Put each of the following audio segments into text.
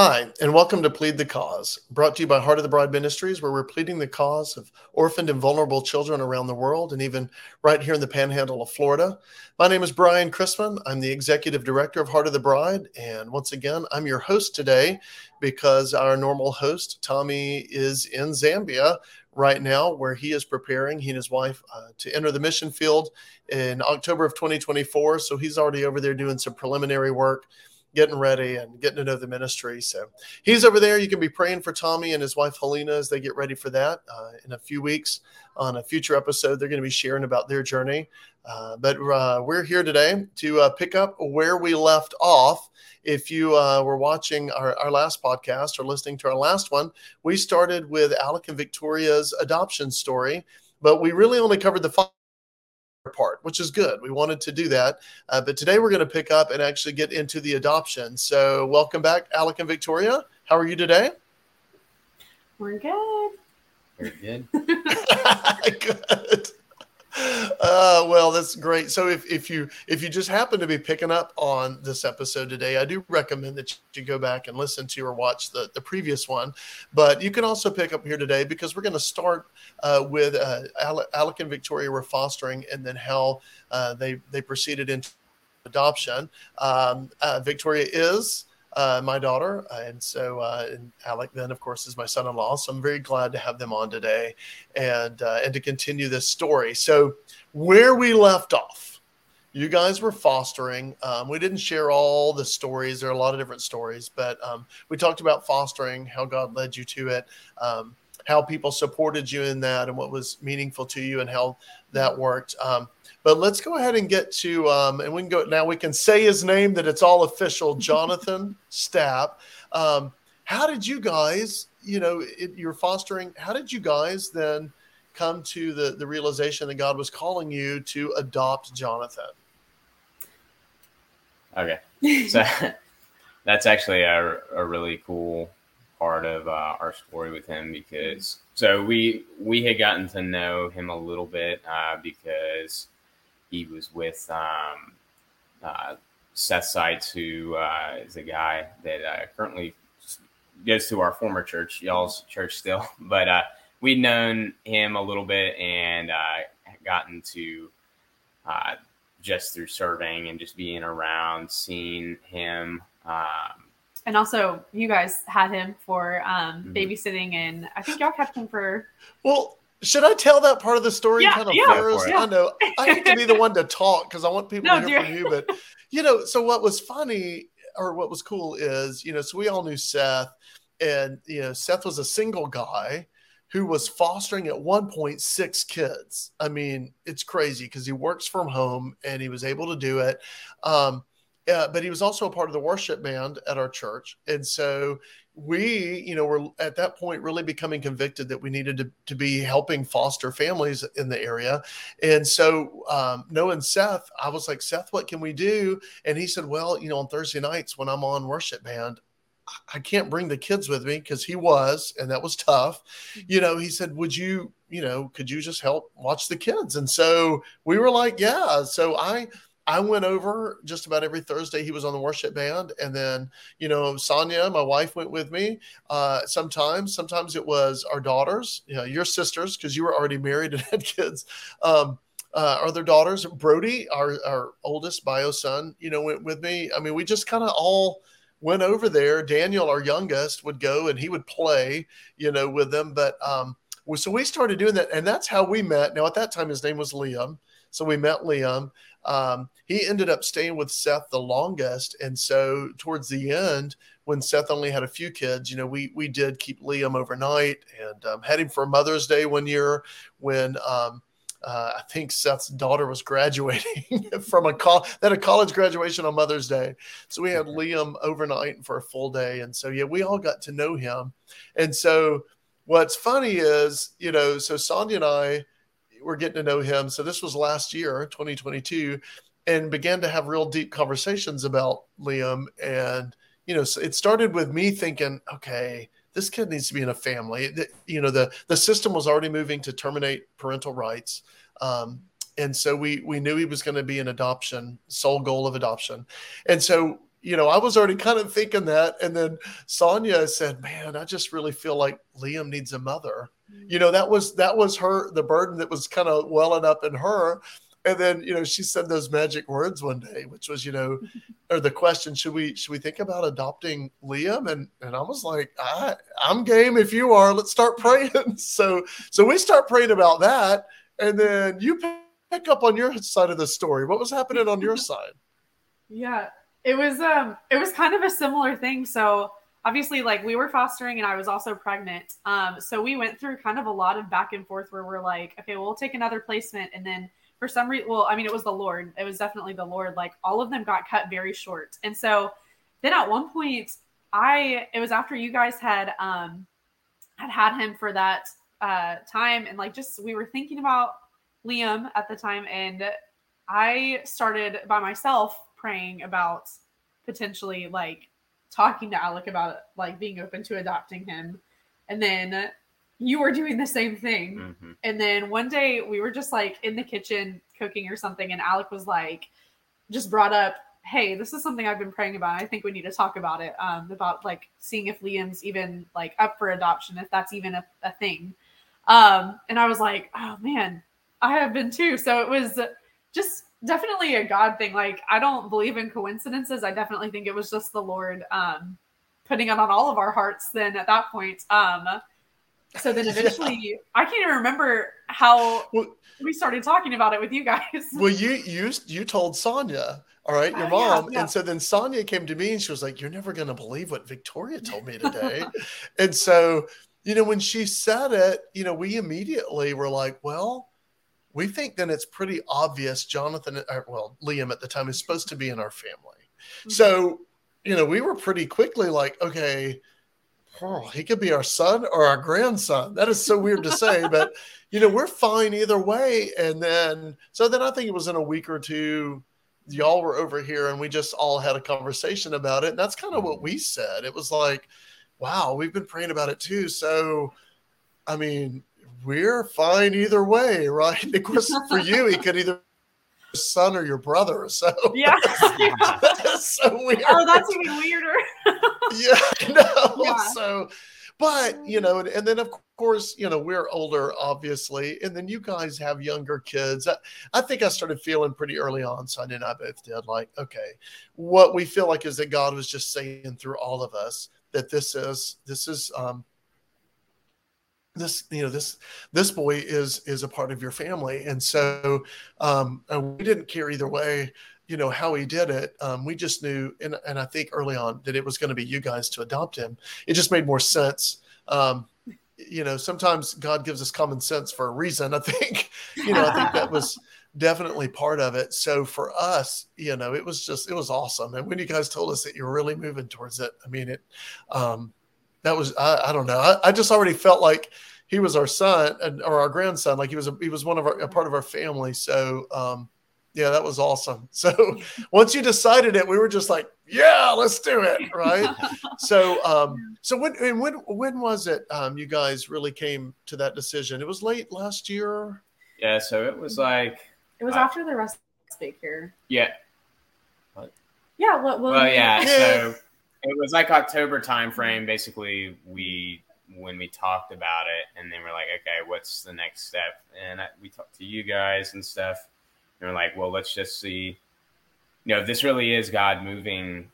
Hi, and welcome to Plead the Cause, brought to you by Heart of the Bride Ministries, where we're pleading the cause of orphaned and vulnerable children around the world and even right here in the panhandle of Florida. My name is Brian Chrisman. I'm the executive director of Heart of the Bride. And once again, I'm your host today because our normal host, Tommy, is in Zambia right now, where he is preparing, he and his wife, uh, to enter the mission field in October of 2024. So he's already over there doing some preliminary work getting ready and getting to know the ministry. So he's over there. You can be praying for Tommy and his wife Helena as they get ready for that uh, in a few weeks. On a future episode, they're going to be sharing about their journey. Uh, but uh, we're here today to uh, pick up where we left off. If you uh, were watching our, our last podcast or listening to our last one, we started with Alec and Victoria's adoption story, but we really only covered the part, which is good. We wanted to do that. Uh, but today we're going to pick up and actually get into the adoption. So, welcome back, Alec and Victoria. How are you today? We're good. Very good. good. Uh, well, that's great. So if, if you if you just happen to be picking up on this episode today, I do recommend that you go back and listen to or watch the, the previous one. But you can also pick up here today because we're going to start uh, with uh, Alec and Victoria were fostering, and then how uh, they they proceeded into adoption. Um, uh, Victoria is uh, my daughter, and so uh, and Alec then, of course, is my son-in-law. So I'm very glad to have them on today, and uh, and to continue this story. So where we left off, you guys were fostering. Um, we didn't share all the stories. There are a lot of different stories, but um, we talked about fostering, how God led you to it. Um, how people supported you in that and what was meaningful to you and how that worked. Um, but let's go ahead and get to, um, and we can go now. We can say his name that it's all official. Jonathan Stapp. Um, how did you guys, you know, it, you're fostering? How did you guys then come to the the realization that God was calling you to adopt Jonathan? Okay, so that's actually a, a really cool part of uh, our story with him because so we we had gotten to know him a little bit uh, because he was with um, uh, Seth Seitz, who uh, is a guy that uh, currently goes to our former church, y'all's church still, but uh, we'd known him a little bit and gotten to just through serving and just being around, seeing him. Um, and also, you guys had him for um, mm-hmm. babysitting, and I think y'all kept him for. Well, should I tell that part of the story yeah, kind of yeah, first? Yeah. I know I hate to be the one to talk because I want people no, to hear dear. from you, but you know, so what was funny or what was cool is, you know, so we all knew Seth, and you know, Seth was a single guy who was fostering at one point six kids. I mean, it's crazy because he works from home and he was able to do it. Um, uh, but he was also a part of the worship band at our church. And so we, you know, were at that point really becoming convicted that we needed to, to be helping foster families in the area. And so, um, knowing Seth, I was like, Seth, what can we do? And he said, Well, you know, on Thursday nights when I'm on worship band, I can't bring the kids with me because he was, and that was tough. Mm-hmm. You know, he said, Would you, you know, could you just help watch the kids? And so we were like, Yeah. So I, I went over just about every Thursday. He was on the worship band, and then you know Sonia, my wife, went with me. Uh, sometimes, sometimes it was our daughters, you know, your sisters, because you were already married and had kids. Um, uh, our other daughters, Brody, our our oldest bio son, you know, went with me. I mean, we just kind of all went over there. Daniel, our youngest, would go and he would play, you know, with them. But um, so we started doing that, and that's how we met. Now, at that time, his name was Liam. So we met Liam. Um, he ended up staying with Seth the longest, and so towards the end, when Seth only had a few kids, you know, we we did keep Liam overnight and um, had him for Mother's Day one year when. Um, uh, I think Seth's daughter was graduating from a call that a college graduation on Mother's Day. So we had Liam overnight for a full day. And so, yeah, we all got to know him. And so what's funny is, you know, so Sonia and I, we're getting to know him. So this was last year, 2022, and began to have real deep conversations about Liam. And you know, so it started with me thinking, okay, this kid needs to be in a family. You know, the the system was already moving to terminate parental rights. Um, and so we we knew he was going to be an adoption sole goal of adoption and so you know, I was already kind of thinking that. And then Sonia said, Man, I just really feel like Liam needs a mother. You know, that was that was her the burden that was kind of welling up in her. And then, you know, she said those magic words one day, which was, you know, or the question, should we should we think about adopting Liam? And and I was like, I I'm game if you are. Let's start praying. so so we start praying about that. And then you pick up on your side of the story. What was happening on your side? Yeah, it was um it was kind of a similar thing. So obviously like we were fostering and I was also pregnant. Um so we went through kind of a lot of back and forth where we're like, okay, well, take another placement and then for some reason well, I mean it was the Lord. It was definitely the Lord. Like all of them got cut very short. And so then at one point I it was after you guys had um had had him for that uh time and like just we were thinking about Liam at the time and I started by myself praying about potentially like talking to Alec about like being open to adopting him. And then you were doing the same thing. Mm-hmm. And then one day we were just like in the kitchen cooking or something, and Alec was like, just brought up, Hey, this is something I've been praying about. I think we need to talk about it. Um, about like seeing if Liam's even like up for adoption, if that's even a, a thing. Um, and I was like, Oh man, I have been too. So it was just definitely a God thing. Like I don't believe in coincidences. I definitely think it was just the Lord um putting it on all of our hearts then at that point. Um so then eventually yeah. I can't even remember how well, we started talking about it with you guys. Well you you you told Sonia, all right, your uh, mom. Yeah, yeah. And so then Sonia came to me and she was like, You're never gonna believe what Victoria told me today. and so, you know, when she said it, you know, we immediately were like, Well, we think then it's pretty obvious Jonathan, uh, well, Liam at the time is supposed to be in our family. Mm-hmm. So, you know, we were pretty quickly like, okay, oh, he could be our son or our grandson. That is so weird to say, but you know, we're fine either way. And then, so then I think it was in a week or two, y'all were over here and we just all had a conversation about it. And that's kind of what we said. It was like, wow, we've been praying about it too. So, I mean, we're fine either way, right? Of course, for you, he could either son or your brother. So yeah, so weird. Oh, that's even weirder. yeah, no. Yeah. So, but you know, and, and, then of course, you know, we're older, obviously, and then you guys have younger kids. I, I think I started feeling pretty early on. Sonny and I both did. Like, okay, what we feel like is that God was just saying through all of us that this is this is um this you know this this boy is is a part of your family. And so um and we didn't care either way you know how he did it. Um we just knew and, and i think early on that it was going to be you guys to adopt him. It just made more sense. Um you know sometimes god gives us common sense for a reason i think. You know i think that was definitely part of it. So for us you know it was just it was awesome. And when you guys told us that you're really moving towards it i mean it um that was I, I don't know. I, I, just already felt like he was our son or our grandson. Like he was a, he was one of our a part of our family. So um, yeah, that was awesome. So once you decided it, we were just like, yeah, let's do it, right? so um, so when and when when was it um, you guys really came to that decision? It was late last year. Yeah, so it was like it was uh, after the rest here. Yeah. What? Yeah. What? well, yeah. So it was like October time frame. Basically, we when we talked about it, and then we're like, okay, what's the next step? And I, we talked to you guys and stuff, and we're like, well, let's just see. You know, if this really is God moving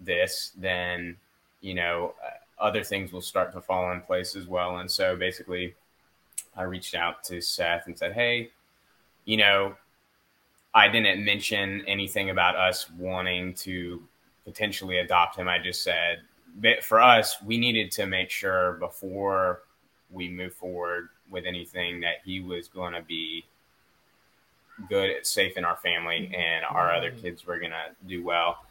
this, then you know, uh, other things will start to fall in place as well. And so basically, I reached out to Seth and said, hey, you know, I didn't mention anything about us wanting to potentially adopt him. I just said, for us, we needed to make sure before we move forward with anything that he was going to be good, safe in our family, and our other kids were going to do well.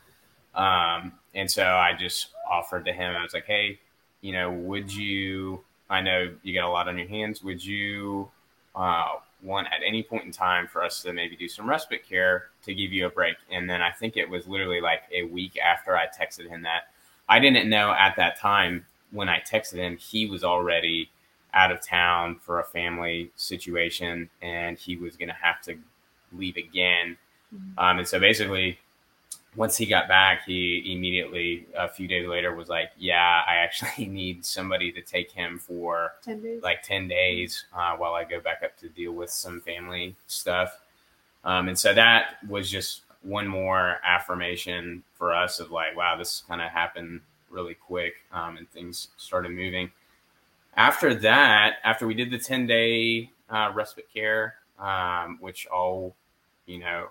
Um, and so I just offered to him. I was like, "Hey, you know, would you? I know you got a lot on your hands. Would you uh, want at any point in time for us to maybe do some respite care to give you a break?" And then I think it was literally like a week after I texted him that I didn't know at that time when I texted him, he was already out of town for a family situation and he was going to have to leave again. Mm-hmm. Um, and so basically, once he got back, he immediately a few days later was like, "Yeah, I actually need somebody to take him for 10 like ten days uh, while I go back up to deal with some family stuff." Um, and so that was just one more affirmation for us of like, wow, this kind of happened really quick, um, and things started moving. After that, after we did the ten day uh, respite care, um, which all you know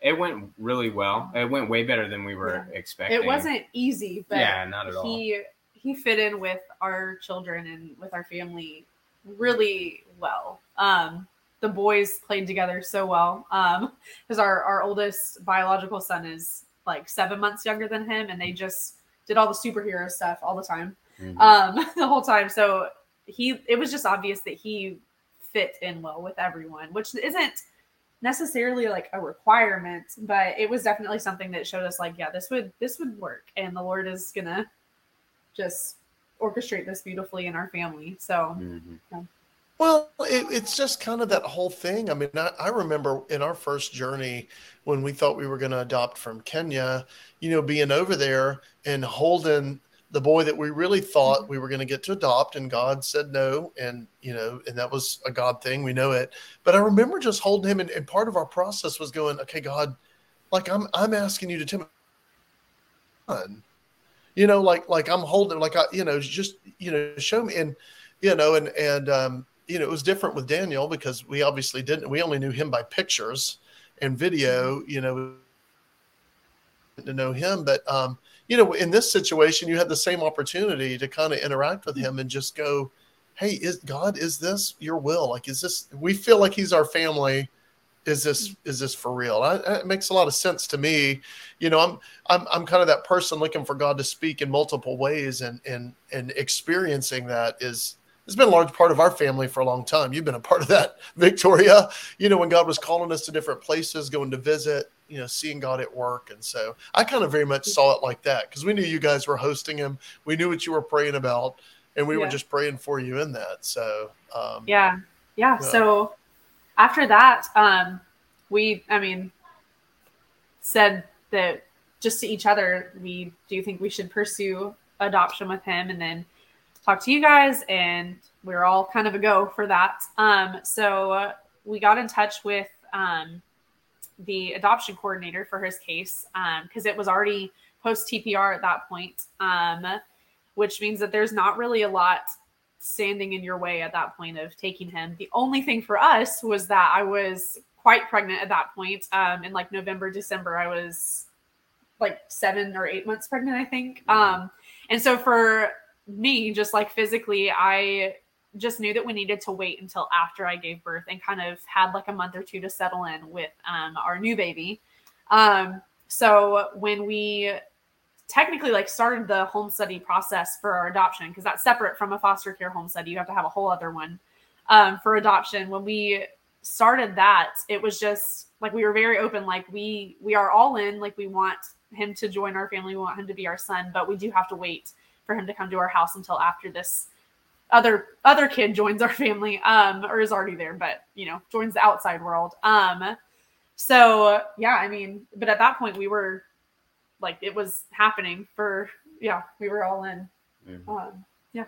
it went really well. It went way better than we were yeah. expecting. It wasn't easy, but yeah, not at all. He he fit in with our children and with our family really well. Um, the boys played together so well. Um, because our our oldest biological son is like seven months younger than him, and they just did all the superhero stuff all the time, mm-hmm. um, the whole time. So he, it was just obvious that he fit in well with everyone, which isn't necessarily like a requirement, but it was definitely something that showed us like, yeah, this would this would work, and the Lord is gonna just orchestrate this beautifully in our family. So. Mm-hmm. Yeah. Well, it, it's just kind of that whole thing. I mean, I, I, remember in our first journey when we thought we were going to adopt from Kenya, you know, being over there and holding the boy that we really thought we were going to get to adopt and god said no and you know and that was a god thing we know it. But i remember just holding him and, and part of our process was going okay god like i'm i'm asking you to tell me you know like like i'm holding like i you know just you know show me and you know and and um you know it was different with daniel because we obviously didn't we only knew him by pictures and video you know to know him but um you know, in this situation, you had the same opportunity to kind of interact with him and just go, Hey, is God, is this your will? Like, is this, we feel like he's our family. Is this, mm. is this for real? I, it makes a lot of sense to me. You know, I'm, I'm, I'm kind of that person looking for God to speak in multiple ways and, and, and experiencing that is, has been a large part of our family for a long time. You've been a part of that, Victoria. You know, when God was calling us to different places, going to visit, you know seeing God at work. And so I kind of very much saw it like that because we knew you guys were hosting him. We knew what you were praying about, and we yeah. were just praying for you in that. So um, yeah. yeah. So after that, um, we, I mean, said that just to each other, we do think we should pursue adoption with him, and then talk to you guys, and we are all kind of a go for that. Um, so we got in touch with um, the adoption coordinator for his case because um, it was already post TPR at that point, um, which means that there's not really a lot standing in your way at that point of taking him. The only thing for us was that I was quite pregnant at that point. Um, in like November, December, I was like seven or eight months pregnant, I think. Um, and so for me, just like physically, I just knew that we needed to wait until after I gave birth and kind of had like a month or two to settle in with um, our new baby. Um, so when we technically like started the home study process for our adoption, because that's separate from a foster care home study, you have to have a whole other one um, for adoption. When we started that, it was just like we were very open, like we we are all in, like we want him to join our family, we want him to be our son, but we do have to wait for him to come to our house until after this other other kid joins our family um or is already there but you know joins the outside world. Um so yeah i mean but at that point we were like it was happening for yeah we were all in. Mm-hmm. um yeah.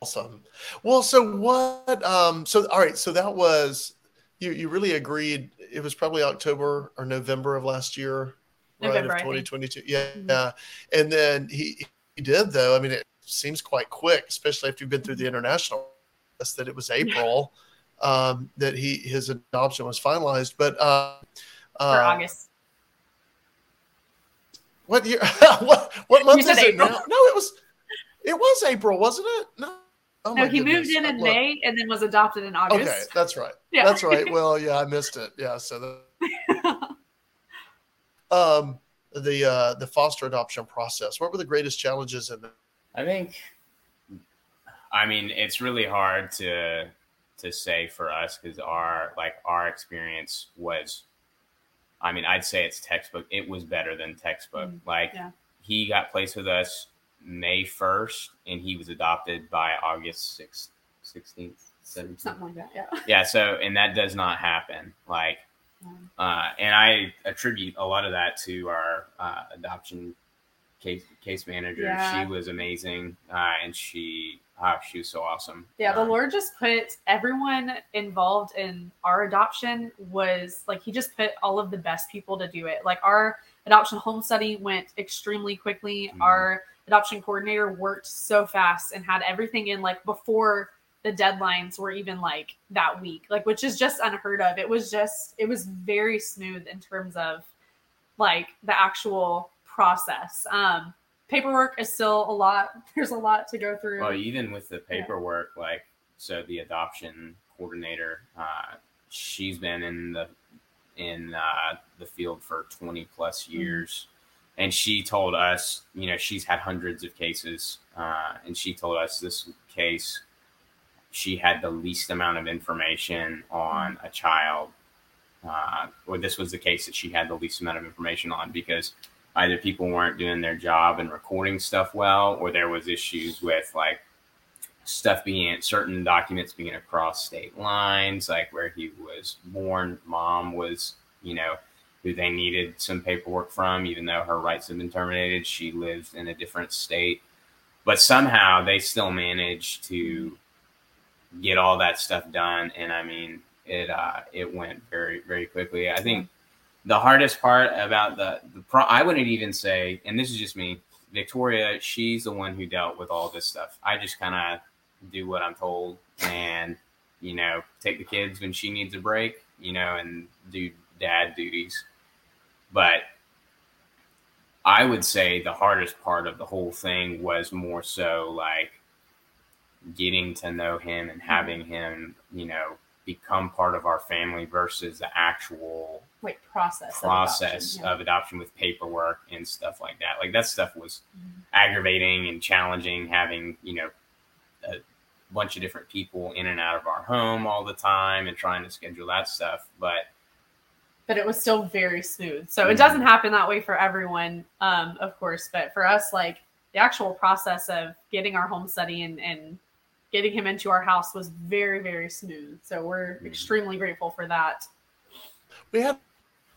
Awesome. Well so what um so all right so that was you you really agreed it was probably october or november of last year november, right of 2022 yeah mm-hmm. yeah. And then he he did though. I mean it, seems quite quick, especially if you've been through the international. That it was April um, that he his adoption was finalized, but uh, uh, for August. What year? what what month is it April. now? No, it was it was April, wasn't it? No. Oh no, he goodness. moved in in May and then was adopted in August. Okay, that's right. Yeah. That's right. Well, yeah, I missed it. Yeah, so the um the uh the foster adoption process. What were the greatest challenges in I think, I mean, it's really hard to to say for us because our like our experience was, I mean, I'd say it's textbook. It was better than textbook. Mm, like yeah. he got placed with us May first, and he was adopted by August sixteenth, something like that. Yeah. Yeah. So, and that does not happen. Like Uh, and I attribute a lot of that to our uh, adoption case case manager. Yeah. She was amazing, uh, and she uh, she was so awesome. Yeah, the um, Lord just put everyone involved in our adoption was like He just put all of the best people to do it. Like our adoption home study went extremely quickly. Mm-hmm. Our adoption coordinator worked so fast and had everything in like before the deadlines were even like that week, like which is just unheard of. It was just it was very smooth in terms of like the actual process. Um paperwork is still a lot. There's a lot to go through. Well, even with the paperwork, yeah. like so the adoption coordinator, uh, she's been in the in uh, the field for 20 plus mm-hmm. years. Mm-hmm. And she told us, you know, she's had hundreds of cases. Uh, and she told us this case she had the least amount of information on a child, uh, or this was the case that she had the least amount of information on because either people weren't doing their job and recording stuff well, or there was issues with like stuff being certain documents being across state lines, like where he was born, mom was, you know, who they needed some paperwork from, even though her rights had been terminated. She lived in a different state. But somehow they still managed to get all that stuff done. And I mean, it uh, it went very very quickly. I think the hardest part about the the pro- I wouldn't even say, and this is just me. Victoria, she's the one who dealt with all this stuff. I just kind of do what I'm told, and you know, take the kids when she needs a break, you know, and do dad duties. But I would say the hardest part of the whole thing was more so like getting to know him and having him, you know, become part of our family versus the actual like process process of adoption, yeah. of adoption, with paperwork and stuff like that. Like that stuff was mm-hmm. aggravating and challenging having, you know, a bunch of different people in and out of our home all the time and trying to schedule that stuff, but but it was still very smooth. So mm-hmm. it doesn't happen that way for everyone, um, of course, but for us like the actual process of getting our home study and, and getting him into our house was very, very smooth. So we're mm-hmm. extremely grateful for that. We had a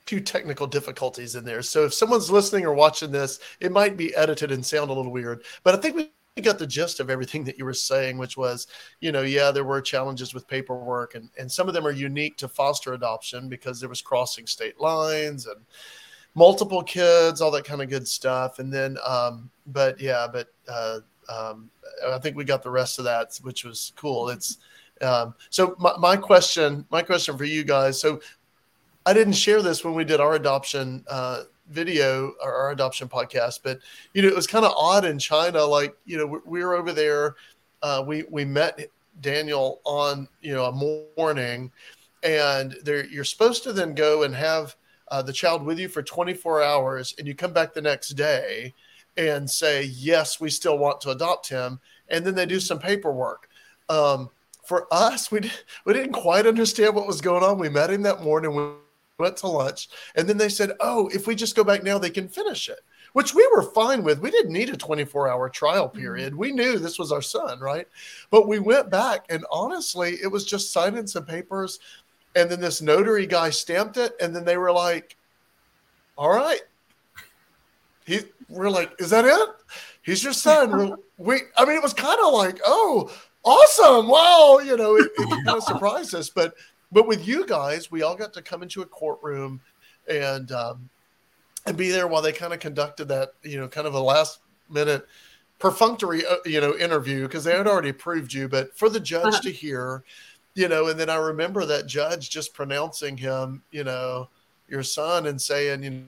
few technical difficulties in there. So if someone's listening or watching this, it might be edited and sound a little weird. But I think we got the gist of everything that you were saying, which was, you know, yeah, there were challenges with paperwork and, and some of them are unique to foster adoption because there was crossing state lines and multiple kids, all that kind of good stuff. And then, um, but yeah, but, uh, um, I think we got the rest of that, which was cool. It's um, so my, my question, my question for you guys. So I didn't share this when we did our adoption uh, video or our adoption podcast, but you know it was kind of odd in China. Like you know we, we were over there, uh, we we met Daniel on you know a morning, and there you're supposed to then go and have uh, the child with you for 24 hours, and you come back the next day and say, yes, we still want to adopt him. And then they do some paperwork. Um, for us, we, we didn't quite understand what was going on. We met him that morning. We went to lunch. And then they said, oh, if we just go back now, they can finish it, which we were fine with. We didn't need a 24 hour trial mm-hmm. period. Mm-hmm. We knew this was our son, right? But we went back, and honestly, it was just signing some papers. And then this notary guy stamped it. And then they were like, all right, he we're like, is that it? He's your son. we, I mean, it was kind of like, oh, awesome, wow, you know, it, it kind of surprised us. But but with you guys, we all got to come into a courtroom and um, and be there while they kind of conducted that, you know, kind of a last minute perfunctory, uh, you know, interview because they had already approved you, but for the judge uh-huh. to hear, you know, and then I remember that judge just pronouncing him, you know, your son and saying, you know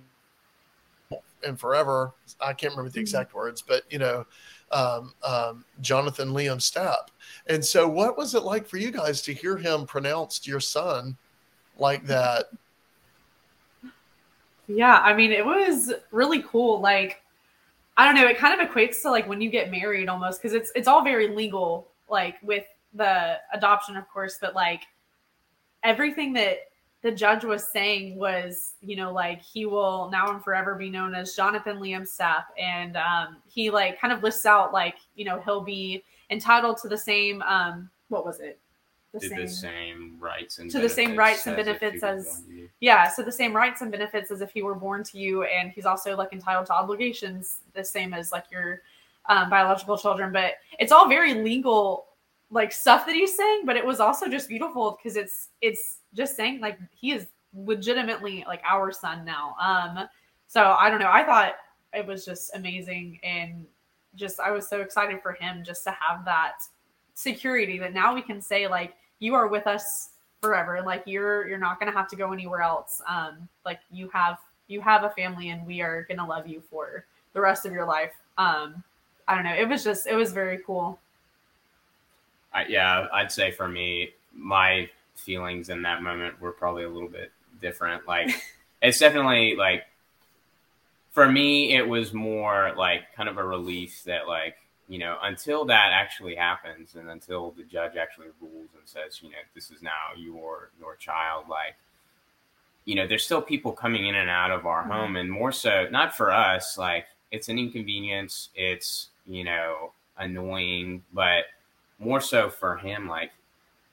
and forever. I can't remember the mm-hmm. exact words, but you know, um, um, Jonathan Liam Stapp. And so, what was it like for you guys to hear him pronounced your son like that? Yeah, I mean, it was really cool. Like, I don't know, it kind of equates to like when you get married almost because it's it's all very legal, like with the adoption, of course, but like everything that the judge was saying was, you know, like he will now and forever be known as Jonathan Liam Stapp. And um, he like kind of lists out like, you know, he'll be entitled to the same, um, what was it? the, same, the same rights and to the same rights and benefits as yeah so the same rights and benefits as if he were born to you and he's also like entitled to obligations the same as like your um, biological children but it's all very legal like stuff that he's saying but it was also just beautiful because it's it's just saying like he is legitimately like our son now. Um so i don't know. I thought it was just amazing and just I was so excited for him just to have that security that now we can say like you are with us forever. Like you're you're not to have to go anywhere else. Um like you have you have a family and we are to love you for the rest of your life. Um i don't know. It was just it was very cool I, yeah i'd say for me my feelings in that moment were probably a little bit different like it's definitely like for me, it was more like kind of a relief that like you know until that actually happens and until the judge actually rules and says you know this is now your your child like you know there's still people coming in and out of our mm-hmm. home and more so not for us like it's an inconvenience it's you know annoying but more so for him like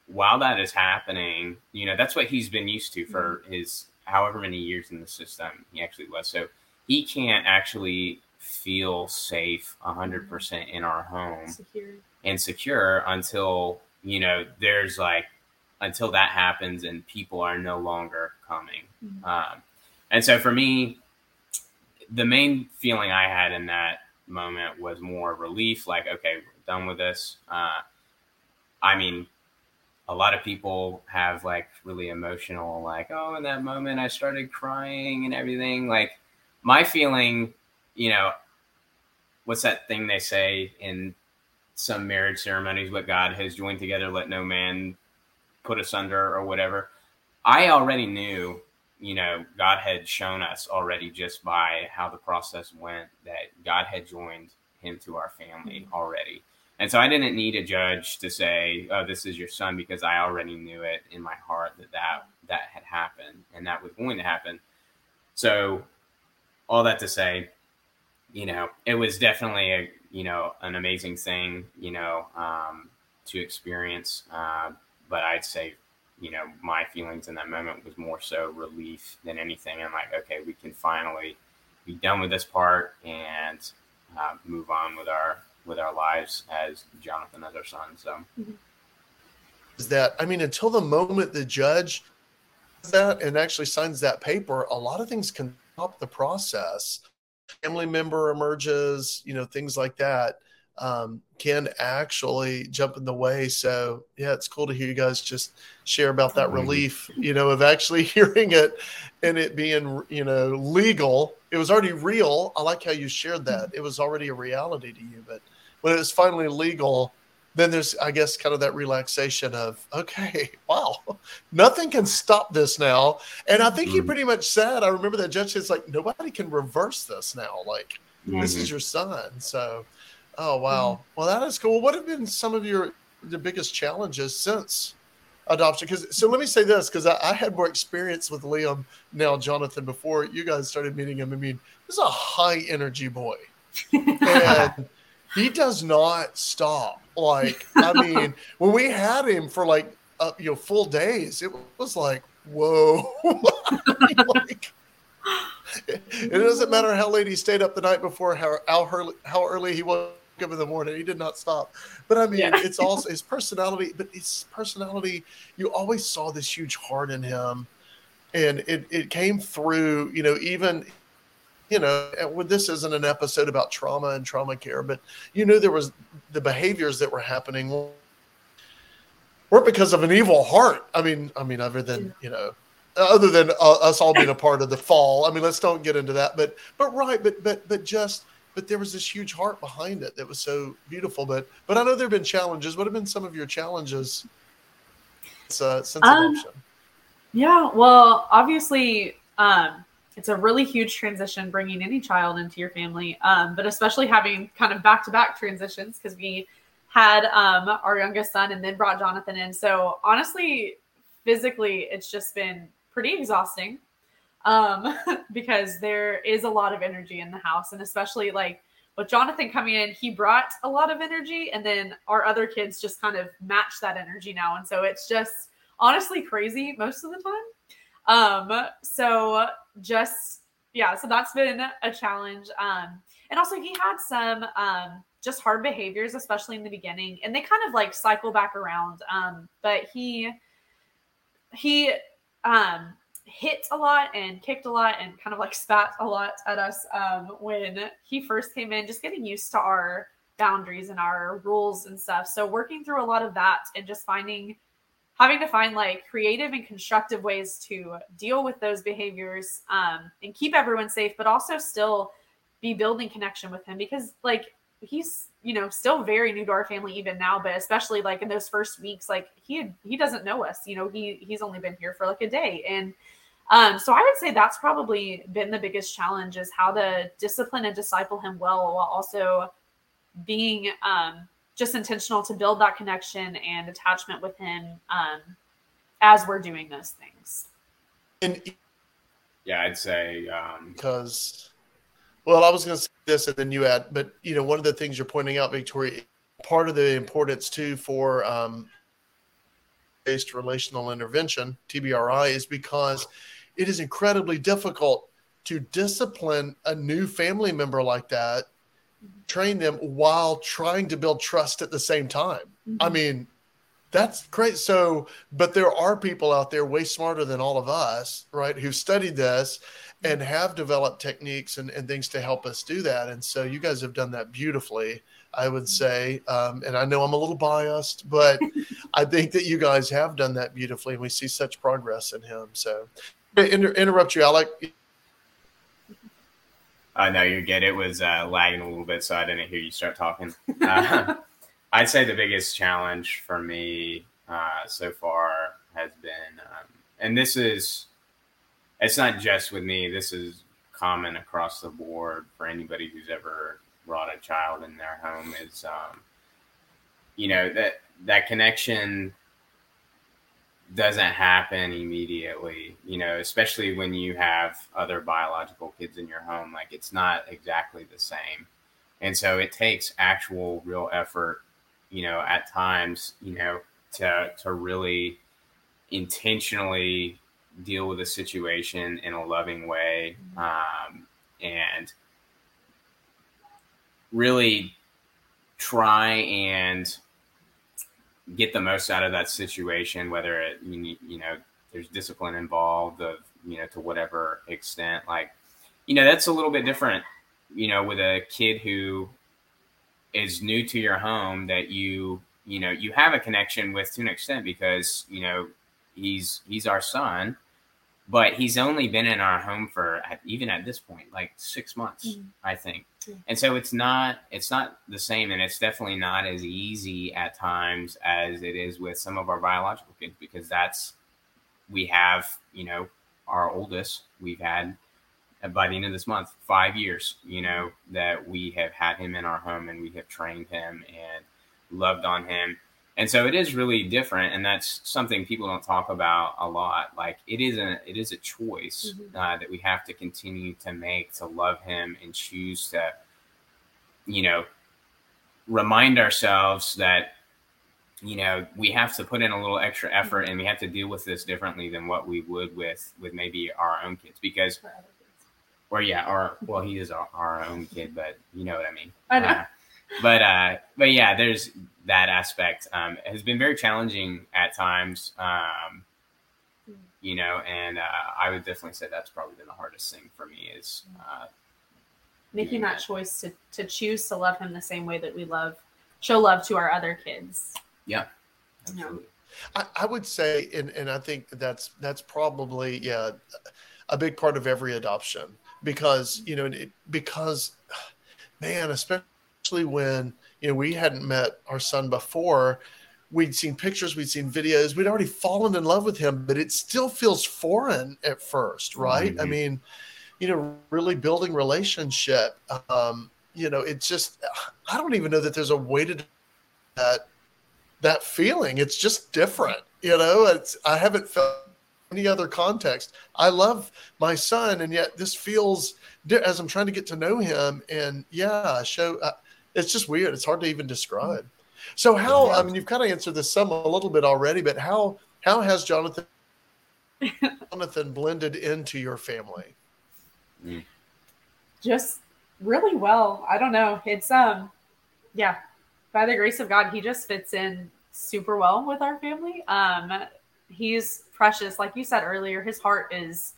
while that is happening you know that's what he's been used to for mm-hmm. his however many years in the system he actually was so he can't actually feel safe 100% mm-hmm. in our home secure. and secure until you know there's like until that happens and people are no longer coming mm-hmm. um, and so for me the main feeling i had in that moment was more relief like okay we're done with this uh, i mean a lot of people have like really emotional like oh in that moment i started crying and everything like my feeling, you know, what's that thing they say in some marriage ceremonies? What God has joined together, let no man put asunder, or whatever. I already knew, you know, God had shown us already just by how the process went that God had joined him to our family already. And so I didn't need a judge to say, "Oh, this is your son," because I already knew it in my heart that that that had happened and that was going to happen. So all that to say, you know, it was definitely a you know an amazing thing, you know, um, to experience. Uh, but I'd say, you know, my feelings in that moment was more so relief than anything. I'm like, okay, we can finally be done with this part and uh, move on with our with our lives as Jonathan as our son. So. Mm-hmm. Is that I mean, until the moment the judge that and actually signs that paper, a lot of things can stop the process. Family member emerges, you know, things like that um, can actually jump in the way. So yeah, it's cool to hear you guys just share about that mm-hmm. relief, you know, of actually hearing it and it being, you know, legal. It was already real. I like how you shared that. It was already a reality to you, but when it was finally legal, then there's i guess kind of that relaxation of okay wow nothing can stop this now and i think mm-hmm. he pretty much said i remember that judge says like nobody can reverse this now like mm-hmm. this is mm-hmm. your son so oh wow mm-hmm. well that is cool what have been some of your the biggest challenges since adoption because so let me say this because I, I, had more experience with liam now jonathan before you guys started meeting him i mean this is a high energy boy and he does not stop like, I mean, when we had him for like, uh, you know, full days, it was like, whoa. like, it doesn't matter how late he stayed up the night before, how, how early, how early he woke up in the morning. He did not stop. But I mean, yeah. it's also his personality, but his personality, you always saw this huge heart in him. And it, it came through, you know, even you know, this isn't an episode about trauma and trauma care, but you knew there was the behaviors that were happening weren't because of an evil heart. I mean, I mean, other than you know, other than uh, us all being a part of the fall. I mean, let's don't get into that. But but right, but but but just but there was this huge heart behind it that was so beautiful. But but I know there have been challenges. What have been some of your challenges uh, since um, adoption? Yeah, well, obviously, um, it's a really huge transition bringing any child into your family, um, but especially having kind of back to back transitions because we had um, our youngest son and then brought Jonathan in. So honestly, physically, it's just been pretty exhausting um, because there is a lot of energy in the house, and especially like with Jonathan coming in, he brought a lot of energy, and then our other kids just kind of match that energy now. And so it's just honestly crazy most of the time. Um, so just yeah, so that's been a challenge. Um, and also he had some um just hard behaviors, especially in the beginning, and they kind of like cycle back around. Um, but he he um hit a lot and kicked a lot and kind of like spat a lot at us um, when he first came in, just getting used to our boundaries and our rules and stuff. So working through a lot of that and just finding having to find like creative and constructive ways to deal with those behaviors um, and keep everyone safe, but also still be building connection with him because like he's you know still very new to our family even now but especially like in those first weeks like he he doesn't know us you know he he's only been here for like a day. And um so i would say that's probably been the biggest challenge is how to discipline and disciple him well while also being um just intentional to build that connection and attachment with him um as we're doing those things. And yeah i'd say um because well, I was going to say this, and then you add, but you know, one of the things you're pointing out, Victoria, part of the importance too for um, based relational intervention (TBRI) is because it is incredibly difficult to discipline a new family member like that, train them while trying to build trust at the same time. Mm-hmm. I mean, that's great. So, but there are people out there way smarter than all of us, right, who've studied this and have developed techniques and, and things to help us do that. And so you guys have done that beautifully, I would say. Um, and I know I'm a little biased, but I think that you guys have done that beautifully, and we see such progress in him. So, inter- interrupt you, Alec. Uh, no, you're good. It was uh, lagging a little bit, so I didn't hear you start talking. Uh, I'd say the biggest challenge for me uh, so far has been, um, and this is it's not just with me. This is common across the board for anybody who's ever brought a child in their home. Is um, you know that that connection doesn't happen immediately. You know, especially when you have other biological kids in your home. Like it's not exactly the same, and so it takes actual, real effort. You know, at times, you know, to to really intentionally deal with a situation in a loving way um, and really try and get the most out of that situation whether it you, you know there's discipline involved of you know to whatever extent like you know that's a little bit different you know with a kid who is new to your home that you you know you have a connection with to an extent because you know he's he's our son but he's only been in our home for even at this point like six months mm-hmm. i think mm-hmm. and so it's not it's not the same and it's definitely not as easy at times as it is with some of our biological kids because that's we have you know our oldest we've had uh, by the end of this month five years you know that we have had him in our home and we have trained him and loved on him and so it is really different and that's something people don't talk about a lot like it is a it is a choice mm-hmm. uh, that we have to continue to make to love him and choose to you know remind ourselves that you know we have to put in a little extra effort mm-hmm. and we have to deal with this differently than what we would with with maybe our own kids because or yeah or well he is our, our own kid but you know what i mean I know. Uh, but uh but yeah there's that aspect um, has been very challenging at times. Um, you know, and uh, I would definitely say that's probably been the hardest thing for me is uh, making that, that choice to to choose to love him the same way that we love show love to our other kids. Yeah, absolutely. I, I would say, and and I think that's that's probably yeah a big part of every adoption because you know it, because man especially when you know, we hadn't met our son before. We'd seen pictures, we'd seen videos, we'd already fallen in love with him, but it still feels foreign at first, right? Mm-hmm. I mean, you know, really building relationship. Um, you know, it's just I don't even know that there's a way to that that feeling. It's just different. You know, it's I haven't felt any other context. I love my son, and yet this feels as I'm trying to get to know him. And yeah, show uh, it's just weird. It's hard to even describe. So how? I mean, you've kind of answered this some a little bit already, but how how has Jonathan Jonathan blended into your family? Mm. Just really well. I don't know. It's um, yeah. By the grace of God, he just fits in super well with our family. Um, he's precious, like you said earlier. His heart is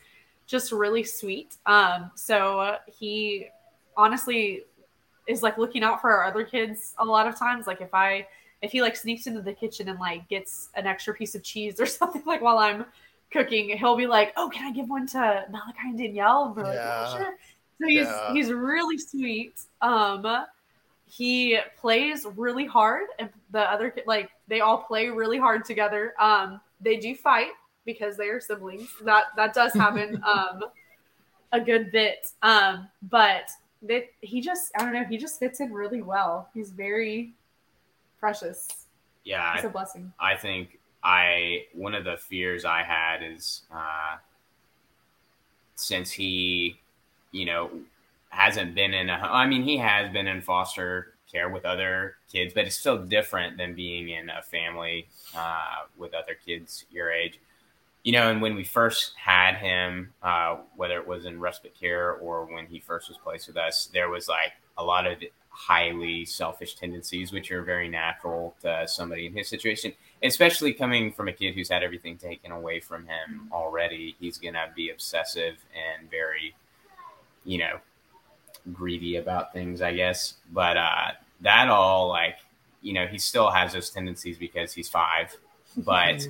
just really sweet. Um, so he honestly is like looking out for our other kids a lot of times. Like if I if he like sneaks into the kitchen and like gets an extra piece of cheese or something like while I'm cooking, he'll be like, "Oh, can I give one to Malachi and Danielle?" And we're like, yeah. "Oh, sure." So he's yeah. he's really sweet. Um, he plays really hard, and the other like they all play really hard together. Um, they do fight because they are siblings. That that does happen um, a good bit. Um, but that he just I don't know he just fits in really well. He's very precious. Yeah, it's a blessing. I think I one of the fears I had is uh, since he, you know, hasn't been in a. I mean, he has been in foster care with other kids, but it's still different than being in a family uh, with other kids your age. You know, and when we first had him, uh, whether it was in respite care or when he first was placed with us, there was like a lot of highly selfish tendencies, which are very natural to somebody in his situation, especially coming from a kid who's had everything taken away from him already. He's going to be obsessive and very, you know, greedy about things, I guess. But uh, that all, like, you know, he still has those tendencies because he's five. But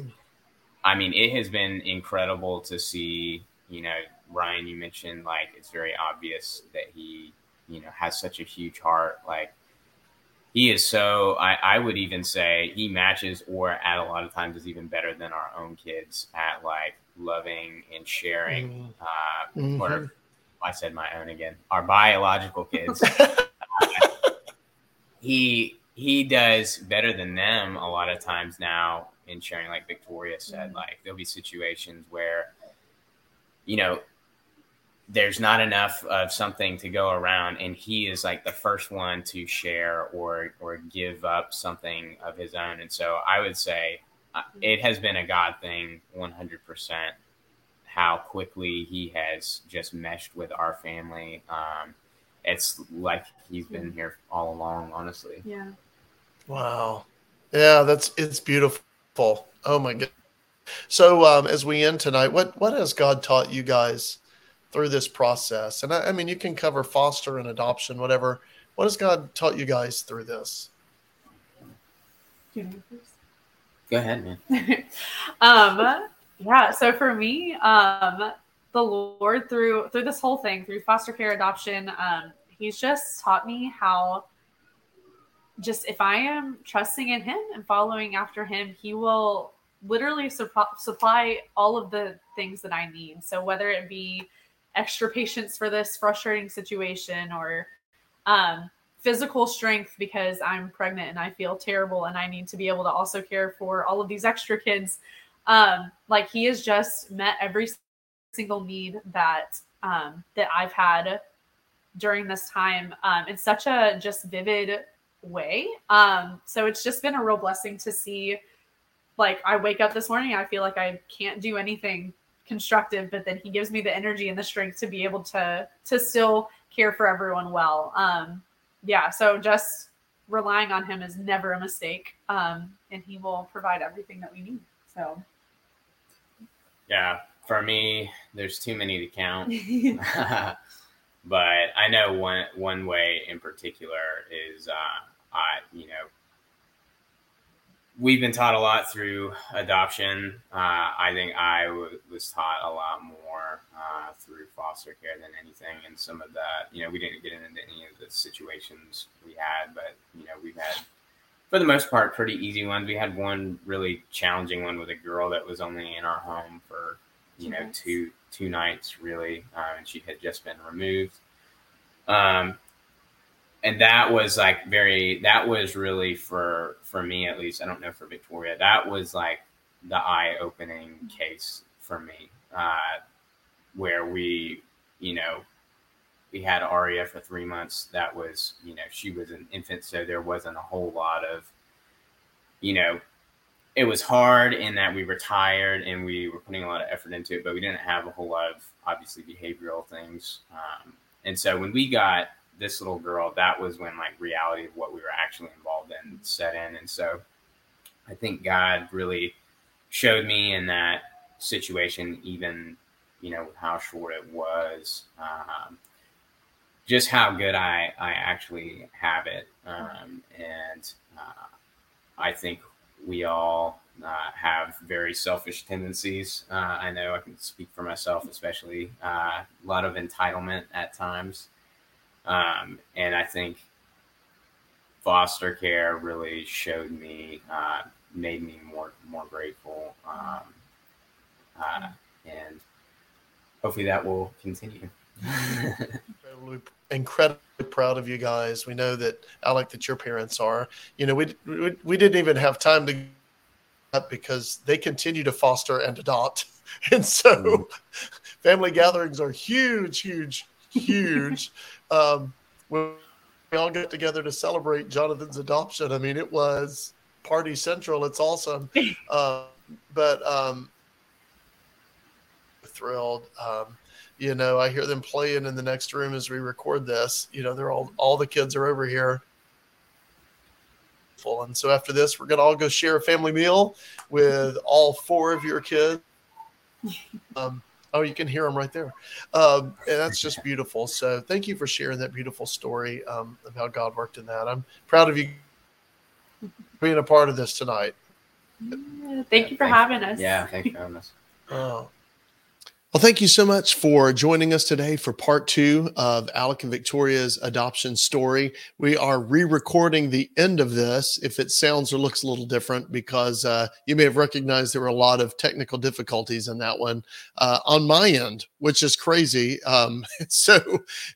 I mean, it has been incredible to see, you know, Ryan, you mentioned like it's very obvious that he, you know, has such a huge heart. Like, he is so I, I would even say he matches or at a lot of times is even better than our own kids at like loving and sharing mm-hmm. uh, mm-hmm. or I said my own again. Our biological kids. he he does better than them a lot of times now in sharing. Like Victoria said, mm-hmm. like there'll be situations where, you know, there's not enough of something to go around, and he is like the first one to share or or give up something of his own. And so I would say uh, mm-hmm. it has been a God thing, 100 percent how quickly he has just meshed with our family. Um, it's like he's been here all along, honestly. Yeah. Wow. Yeah, that's it's beautiful. Oh my god. So um, as we end tonight, what what has God taught you guys through this process? And I, I mean, you can cover foster and adoption, whatever. What has God taught you guys through this? Go ahead, man. um, yeah. So for me, um, the Lord through through this whole thing, through foster care adoption, um, He's just taught me how just if I am trusting in Him and following after Him, He will literally supply all of the things that I need. So whether it be extra patience for this frustrating situation or um, physical strength because I'm pregnant and I feel terrible and I need to be able to also care for all of these extra kids um, like he has just met every single need that um, that I've had during this time um, in such a just vivid way. Um, so it's just been a real blessing to see. Like I wake up this morning, I feel like I can't do anything constructive, but then he gives me the energy and the strength to be able to to still care for everyone well. Um, yeah, so just relying on him is never a mistake, um, and he will provide everything that we need. So. Yeah, for me, there's too many to count. but I know one one way in particular is, uh, You know, we've been taught a lot through adoption. Uh, I think I w- was taught a lot more uh, through foster care than anything. And some of that, you know, we didn't get into any of the situations we had, but you know, we've had for the most part, pretty easy ones. We had one really challenging one with a girl that was only in our home for you know two two nights really, uh, and she had just been removed. Um, and that was like very that was really for for me at least. I don't know for Victoria. That was like the eye opening case for me, uh, where we, you know, we had Aria for three months. That was, you know, she was an infant, so there wasn't a whole lot of, you know, it was hard in that we were tired and we were putting a lot of effort into it, but we didn't have a whole lot of obviously behavioral things. Um, and so when we got this little girl, that was when like reality of what we were actually involved in set in. And so I think God really showed me in that situation, even you know how short it was, um, just how good I I actually have it, um, and uh, I think we all uh, have very selfish tendencies. Uh, I know I can speak for myself, especially uh, a lot of entitlement at times. Um, and I think foster care really showed me, uh, made me more more grateful, um, uh, and hopefully that will continue. incredibly, incredibly proud of you guys. We know that Alec, that your parents are. You know, we we, we didn't even have time to because they continue to foster and adopt, and so mm. family gatherings are huge, huge, huge. um, we all get together to celebrate Jonathan's adoption. I mean, it was party central. It's awesome. uh, but um, thrilled. Um, you know, I hear them playing in the next room as we record this. You know, they're all all the kids are over here. Full and so after this, we're gonna all go share a family meal with all four of your kids. Um, oh, you can hear them right there, um, and that's just beautiful. So thank you for sharing that beautiful story um, of how God worked in that. I'm proud of you being a part of this tonight. Thank you for having us. Yeah, thanks for having us. Oh. Well, thank you so much for joining us today for part two of Alec and Victoria's adoption story. We are re recording the end of this if it sounds or looks a little different because uh, you may have recognized there were a lot of technical difficulties in that one uh, on my end, which is crazy. Um, so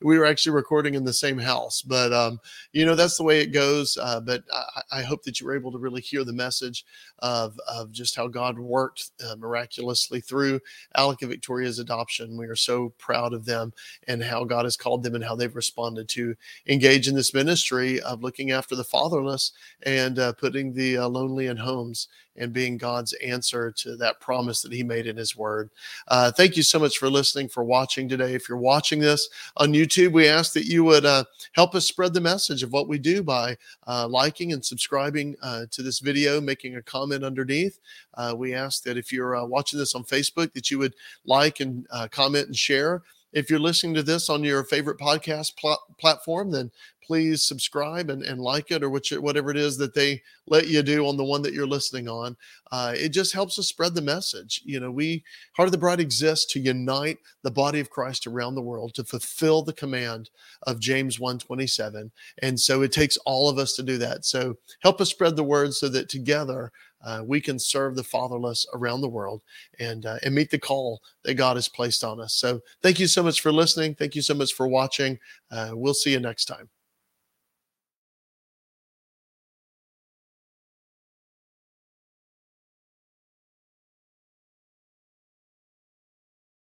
we were actually recording in the same house, but um, you know, that's the way it goes. Uh, but I, I, hope that you were able to really hear the message of, of just how God worked uh, miraculously through Alec and Victoria's adoption. We are so proud of them and how God has called them and how they've responded to engage in this ministry of looking after the fatherless and uh, putting the uh, lonely in homes and being God's answer to that promise that He made in His Word. Uh, thank you so much for listening, for watching today. If you're watching this on YouTube, we ask that you would uh, help us spread the message of what we do by uh, liking and subscribing uh, to this video, making a comment underneath. Uh, we ask that if you're uh, watching this on Facebook, that you would like and comment and share. If you're listening to this on your favorite podcast pl- platform, then please subscribe and, and like it or which, whatever it is that they let you do on the one that you're listening on. Uh, it just helps us spread the message. You know, we, Heart of the Bride exists to unite the body of Christ around the world to fulfill the command of James 127. And so it takes all of us to do that. So help us spread the word so that together uh, we can serve the fatherless around the world and uh, and meet the call that God has placed on us. So thank you so much for listening. Thank you so much for watching. Uh, we'll see you next time.